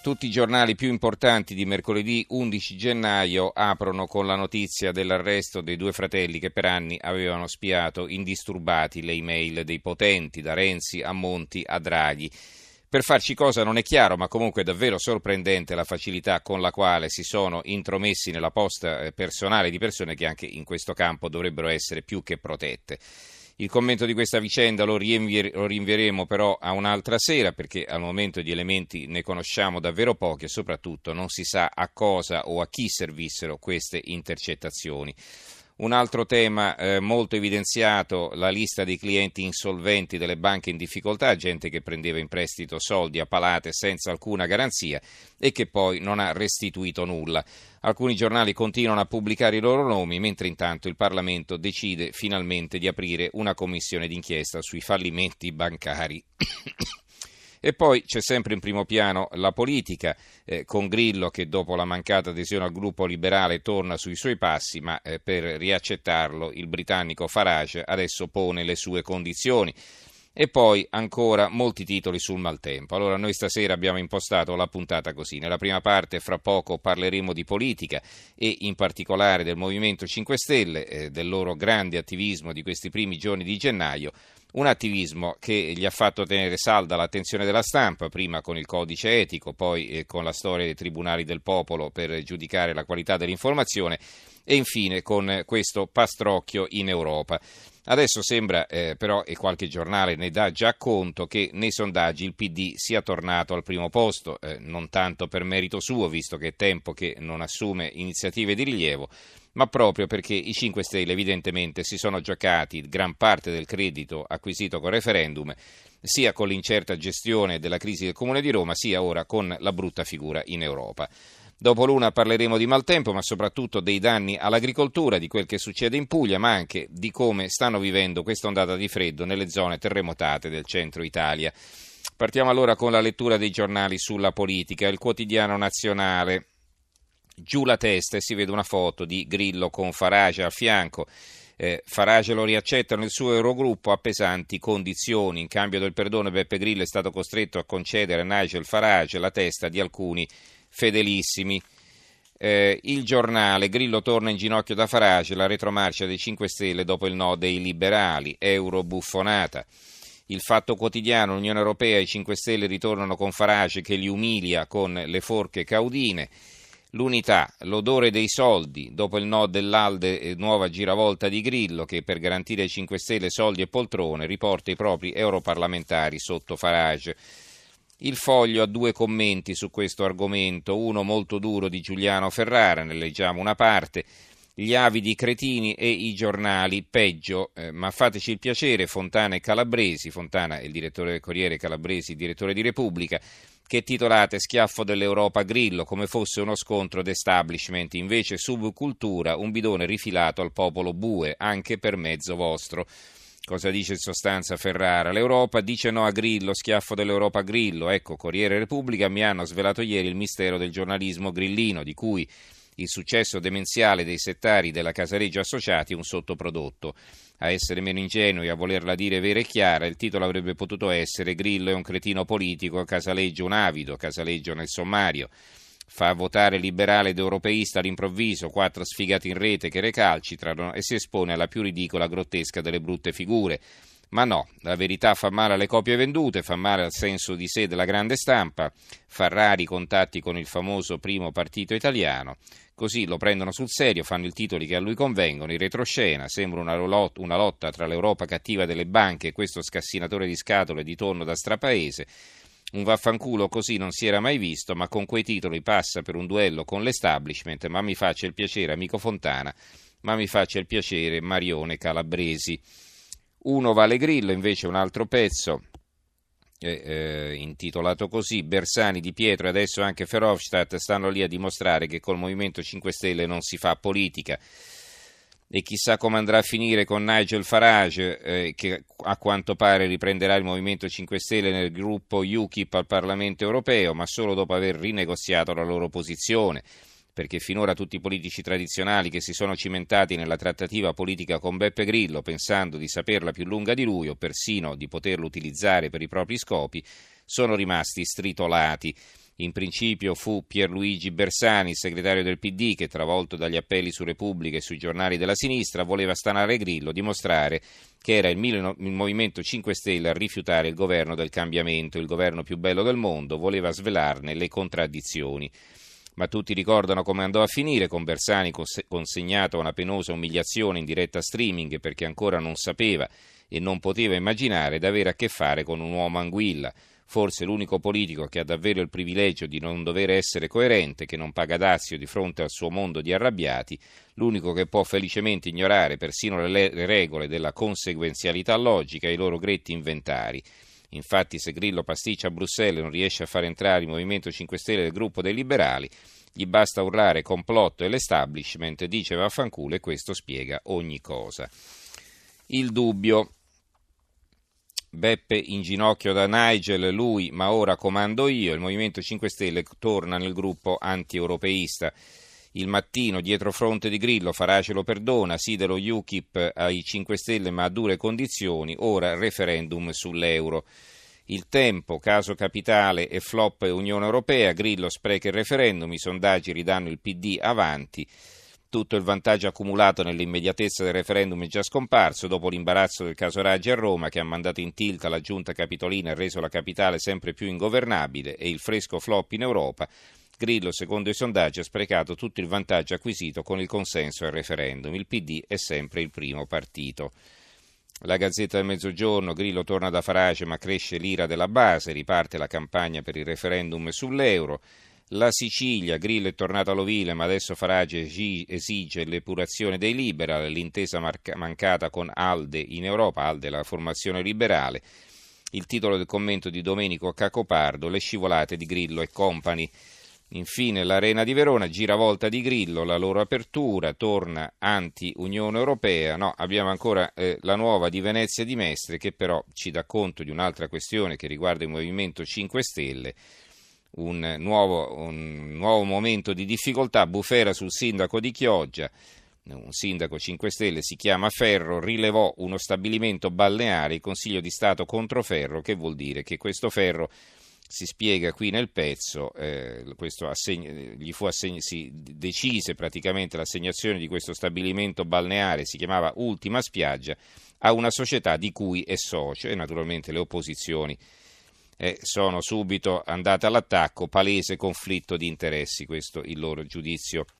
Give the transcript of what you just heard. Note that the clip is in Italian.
Tutti i giornali più importanti di mercoledì 11 gennaio aprono con la notizia dell'arresto dei due fratelli che per anni avevano spiato indisturbati le email dei potenti, da Renzi a Monti a Draghi. Per farci cosa non è chiaro, ma comunque è davvero sorprendente la facilità con la quale si sono intromessi nella posta eh, personale di persone che anche in questo campo dovrebbero essere più che protette. Il commento di questa vicenda lo, rinvier- lo rinvieremo però a un'altra sera perché al momento di elementi ne conosciamo davvero pochi e soprattutto non si sa a cosa o a chi servissero queste intercettazioni. Un altro tema eh, molto evidenziato, la lista dei clienti insolventi delle banche in difficoltà, gente che prendeva in prestito soldi a palate senza alcuna garanzia e che poi non ha restituito nulla. Alcuni giornali continuano a pubblicare i loro nomi, mentre intanto il Parlamento decide finalmente di aprire una commissione d'inchiesta sui fallimenti bancari. E poi c'è sempre in primo piano la politica, eh, con Grillo che dopo la mancata adesione al gruppo liberale torna sui suoi passi, ma eh, per riaccettarlo il britannico Farage adesso pone le sue condizioni. E poi ancora molti titoli sul maltempo. Allora noi stasera abbiamo impostato la puntata così. Nella prima parte fra poco parleremo di politica e in particolare del Movimento 5 Stelle, eh, del loro grande attivismo di questi primi giorni di gennaio un attivismo che gli ha fatto tenere salda l'attenzione della stampa, prima con il codice etico, poi eh, con la storia dei tribunali del popolo per giudicare la qualità dell'informazione e infine con questo pastrocchio in Europa. Adesso sembra eh, però, e qualche giornale ne dà già conto, che nei sondaggi il PD sia tornato al primo posto, eh, non tanto per merito suo, visto che è tempo che non assume iniziative di rilievo, ma proprio perché i 5 Stelle evidentemente si sono giocati gran parte del credito acquisito col referendum, sia con l'incerta gestione della crisi del Comune di Roma, sia ora con la brutta figura in Europa. Dopo l'una parleremo di maltempo, ma soprattutto dei danni all'agricoltura, di quel che succede in Puglia, ma anche di come stanno vivendo questa ondata di freddo nelle zone terremotate del centro Italia. Partiamo allora con la lettura dei giornali sulla politica. Il quotidiano nazionale giù la testa e si vede una foto di Grillo con Farage a fianco. Eh, Farage lo riaccetta nel suo Eurogruppo a pesanti condizioni. In cambio del perdono Beppe Grillo è stato costretto a concedere a Nigel Farage la testa di alcuni fedelissimi. Eh, il giornale Grillo torna in ginocchio da Farage, la retromarcia dei 5 Stelle dopo il no dei liberali, euro buffonata. Il fatto quotidiano, l'Unione Europea e i 5 Stelle ritornano con Farage che li umilia con le forche caudine. L'unità, l'odore dei soldi, dopo il no dell'Alde e nuova giravolta di Grillo che per garantire ai 5 Stelle soldi e poltrone riporta i propri europarlamentari sotto Farage. Il foglio ha due commenti su questo argomento, uno molto duro di Giuliano Ferrara, ne leggiamo una parte, gli avidi cretini e i giornali, peggio, eh, ma fateci il piacere, Fontana e Calabresi, Fontana è il direttore del Corriere, Calabresi il direttore di Repubblica, che titolate Schiaffo dell'Europa Grillo come fosse uno scontro d'establishment, invece subcultura, un bidone rifilato al popolo bue, anche per mezzo vostro. Cosa dice in sostanza Ferrara? L'Europa dice no a Grillo, schiaffo dell'Europa Grillo. Ecco, Corriere Repubblica mi hanno svelato ieri il mistero del giornalismo grillino, di cui il successo demenziale dei settari della Casareggio Associati è un sottoprodotto. A essere meno ingenui, a volerla dire vera e chiara, il titolo avrebbe potuto essere Grillo è un cretino politico, Casaleggio un avido, Casaleggio nel sommario. Fa votare liberale ed europeista all'improvviso, quattro sfigati in rete che recalcitrano e si espone alla più ridicola grottesca delle brutte figure. Ma no, la verità fa male alle copie vendute, fa male al senso di sé della grande stampa, fa rari contatti con il famoso primo partito italiano. Così lo prendono sul serio, fanno i titoli che a lui convengono, in retroscena sembra una, lot- una lotta tra l'Europa cattiva delle banche e questo scassinatore di scatole di tonno da strapaese. Un vaffanculo così non si era mai visto, ma con quei titoli passa per un duello con l'establishment, ma mi faccia il piacere amico Fontana, ma mi faccia il piacere Marione Calabresi. Uno vale Grillo, invece un altro pezzo. eh, intitolato così Bersani, Di Pietro e adesso anche Verhofstadt stanno lì a dimostrare che col Movimento 5 Stelle non si fa politica e chissà come andrà a finire con Nigel Farage eh, che a quanto pare riprenderà il Movimento 5 Stelle nel gruppo UKIP al Parlamento europeo ma solo dopo aver rinegoziato la loro posizione perché finora tutti i politici tradizionali che si sono cimentati nella trattativa politica con Beppe Grillo pensando di saperla più lunga di lui o persino di poterlo utilizzare per i propri scopi, sono rimasti stritolati. In principio fu Pierluigi Bersani, segretario del PD, che travolto dagli appelli su Repubblica e sui giornali della sinistra voleva stanare Grillo, dimostrare che era il, il Movimento 5 Stelle a rifiutare il governo del cambiamento, il governo più bello del mondo, voleva svelarne le contraddizioni. Ma tutti ricordano come andò a finire con Bersani consegnato a una penosa umiliazione in diretta streaming perché ancora non sapeva e non poteva immaginare di avere a che fare con un uomo anguilla, forse l'unico politico che ha davvero il privilegio di non dover essere coerente, che non paga dazio di fronte al suo mondo di arrabbiati, l'unico che può felicemente ignorare persino le, regole della conseguenzialità logica e i loro gretti inventari. Infatti, se Grillo pasticcia a Bruxelles e non riesce a far entrare il Movimento 5 Stelle del gruppo dei liberali, gli basta urlare complotto e l'establishment dice vaffanculo e questo spiega ogni cosa. Il dubbio. Beppe in ginocchio da Nigel, lui, ma ora comando io. Il Movimento 5 Stelle torna nel gruppo anti-europeista. Il mattino, dietro fronte di Grillo, Farace lo perdona, sì dello UKIP ai 5 Stelle ma a dure condizioni, ora referendum sull'euro. Il tempo, caso capitale e flop Unione Europea, Grillo spreca il referendum, i sondaggi ridanno il PD avanti. Tutto il vantaggio accumulato nell'immediatezza del referendum è già scomparso dopo l'imbarazzo del caso Raggi a Roma che ha mandato in tilt la giunta capitolina e reso la capitale sempre più ingovernabile e il fresco flop in Europa Grillo, secondo i sondaggi, ha sprecato tutto il vantaggio acquisito con il consenso al referendum. Il PD è sempre il primo partito. La Gazzetta del Mezzogiorno, Grillo torna da Farace ma cresce l'ira della base, riparte la campagna per il referendum sull'euro. La Sicilia, Grillo è tornato all'ovile ma adesso Farage esige l'epurazione dei liberal, l'intesa mancata con Alde in Europa, Alde la formazione liberale. Il titolo del commento di Domenico Cacopardo, le scivolate di Grillo e Company. Infine l'Arena di Verona, giravolta di Grillo, la loro apertura, torna anti-Unione Europea. No, abbiamo ancora eh, la nuova di Venezia di Mestre che però ci dà conto di un'altra questione che riguarda il Movimento 5 Stelle. Un nuovo, un nuovo momento di difficoltà, bufera sul sindaco di Chioggia. Un sindaco 5 Stelle si chiama Ferro, rilevò uno stabilimento balneare, il Consiglio di Stato contro Ferro, che vuol dire che questo Ferro si spiega qui nel pezzo, eh, assegn- gli fu assegn- si decise praticamente l'assegnazione di questo stabilimento balneare, si chiamava Ultima Spiaggia, a una società di cui è socio e naturalmente le opposizioni eh, sono subito andate all'attacco, palese conflitto di interessi, questo il loro giudizio